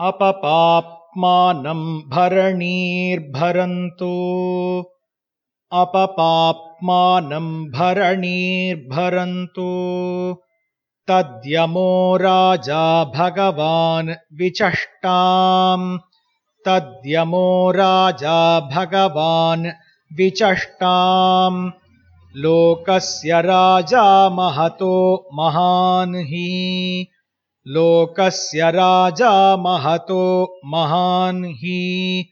अपपाप्मानम् भरणीर्भरन्तु। अपपाप्मानम् भरणीर्भरन्तु। तद्यमो राजा भगवान् विचष्टाम्। तद्यमो राजा भगवान् विचष्टाम्। लोकस्य राजा महतो महान् हि लोकस्य राजा महतो महान् हि।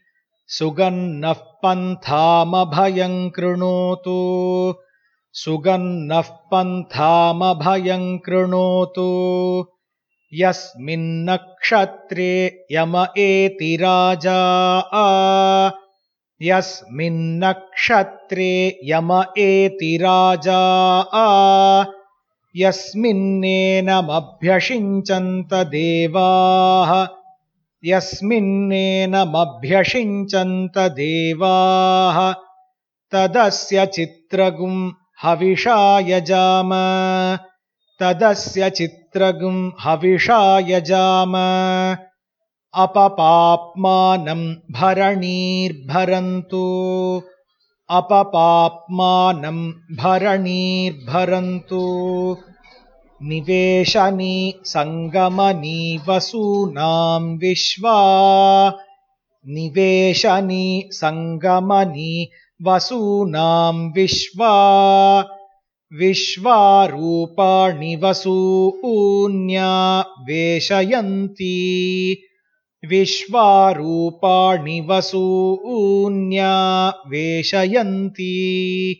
सुगन्नः पन्थामभयम् कृणोतु सुगन्नः पन्थामभयम् कृणोतु यस्मिन्नक्षत्रे यम एति राजा। यस्मिन्नक्षत्रे यम एति राजा यस्मिन्नेनमभ्यषिञ्चन्त देवाः यस्मिन्नेनमभ्यषिञ्चन्त देवाः तदस्य चित्रगुम् हविषा यजाम तदस्य चित्रगुम् हविषा यजाम अपपाप्मानम् भरणीर्भरन्तु अपपाप्मानम् भरणीर्भरन्तु। निवेशनी सङ्गमनी वसूनाम् विश्वा। विश्वारूपाणि वसून्या वेशयन्ति विश्वारूपाणि वसून्या वेशयन्ति।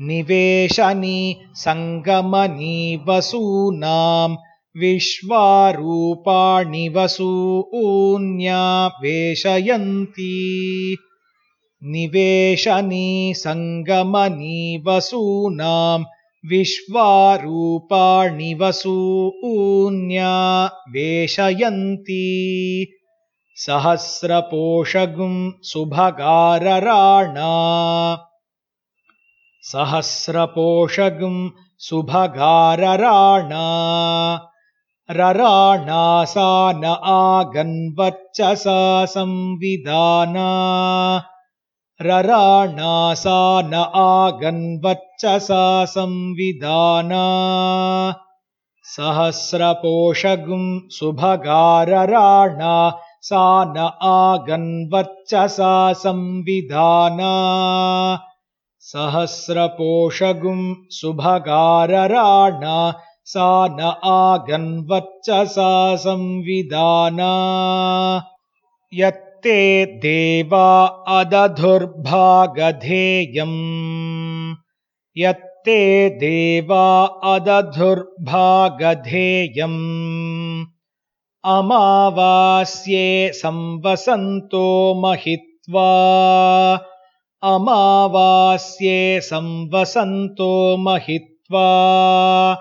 निवेशनी सङ्गमनी वसूनाम् विश्वारूपाणि वसून्या वेशयन्ति। निवेशनी सङ्गमनी वसूनाम् विश्वारूपाणि वसून्या वेशयन्ति सहस्रपोषगुम् सुभगारराणा। सहस्रपोषगुम् सुभगारराणा। रराणा सा न आगन्वर्चसा संविदाना रराणा सा न आगन्वर्चसा संविदाना सहस्रपोषगुम् सुभगारराणा सा न आगन्वर्चसा संविधाना। सहस्रपोषगुम् सुभगारराणा सा न आगन्वर्चसा संविदाना यत्ते देवा अदधुर्भागधेयम्। यत्ते देवा अदधुर्भागधेयम् अमावास्ये संवसन्तो महित्वा। अमावास्ये संवसन्तो महित्वा।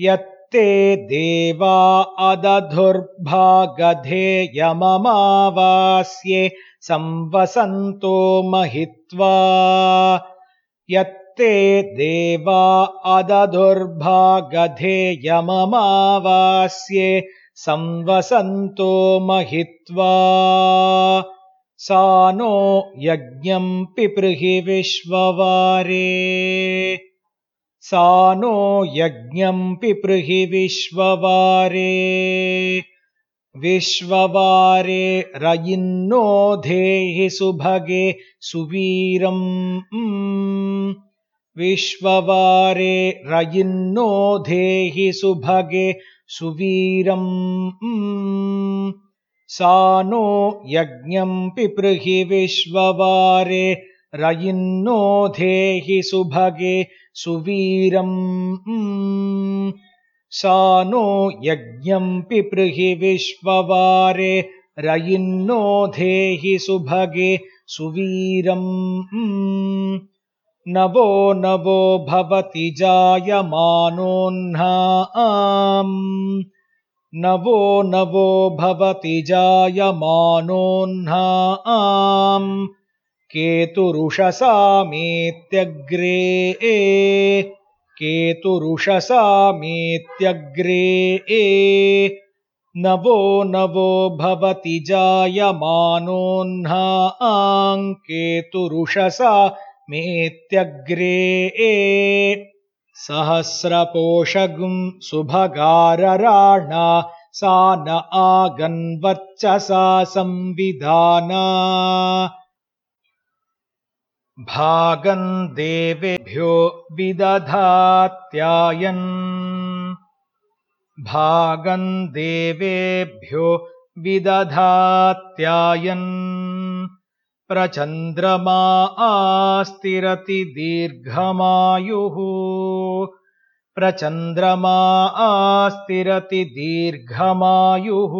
यत्ते देवा अदधुर्भागधेयममावास्ये संवसन्तो महित्वा। यत्ते देवा अदधुर्भागधेयममावास्ये संवसन्तो महित्वा सा नो यज्ञम् विश्ववारे। सा नो यज्ञम् पिपृहि विश्ववारे। विश्ववारे रयिन्नो धेहि सुभगे सुवीरम् विश्ववारे रयिन्नो धेहि सुभगे सुवीरम् सा नो यज्ञम् पिपृहि विश्ववारे रयिन्नो धेहि सुभगे सुवीरम् सा नो यज्ञम् पिपृहि विश्ववारे रयिन्नो धेहि सुभगे सुवीरम् नवो नवो भवति जायमानोह्ना नवो नवो भवति जायमानोह्ना केतुरुषसामेत्यग्रे। केतुरुषसामेत्यग्रे। नवो नवो भवति जायमानोऽह्नाङ्केतुरुषसा मेत्यग्रे सहस्रपोषगुम् सुभगारराणा सा न आगन्वर्चसा संविधाना। भागम् देवेभ्यो विदधात्यायन्। भागम् देवेभ्यो विदधात्यायन् आस्तिरति दीर्घमायुः। प्रचन्द्रमा आस्तिरति दीर्घमायुः।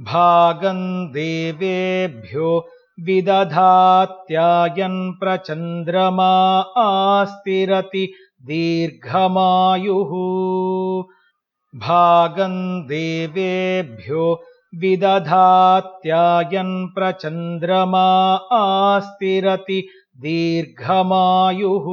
भागम् देवेभ्यो विदधात्यायन् प्रचन्द्रमा आस्तिरति दीर्घमायुः। भागम् देवेभ्यो विदधात्यायन् प्रचन्द्रमा आस्तिरति दीर्घमायुः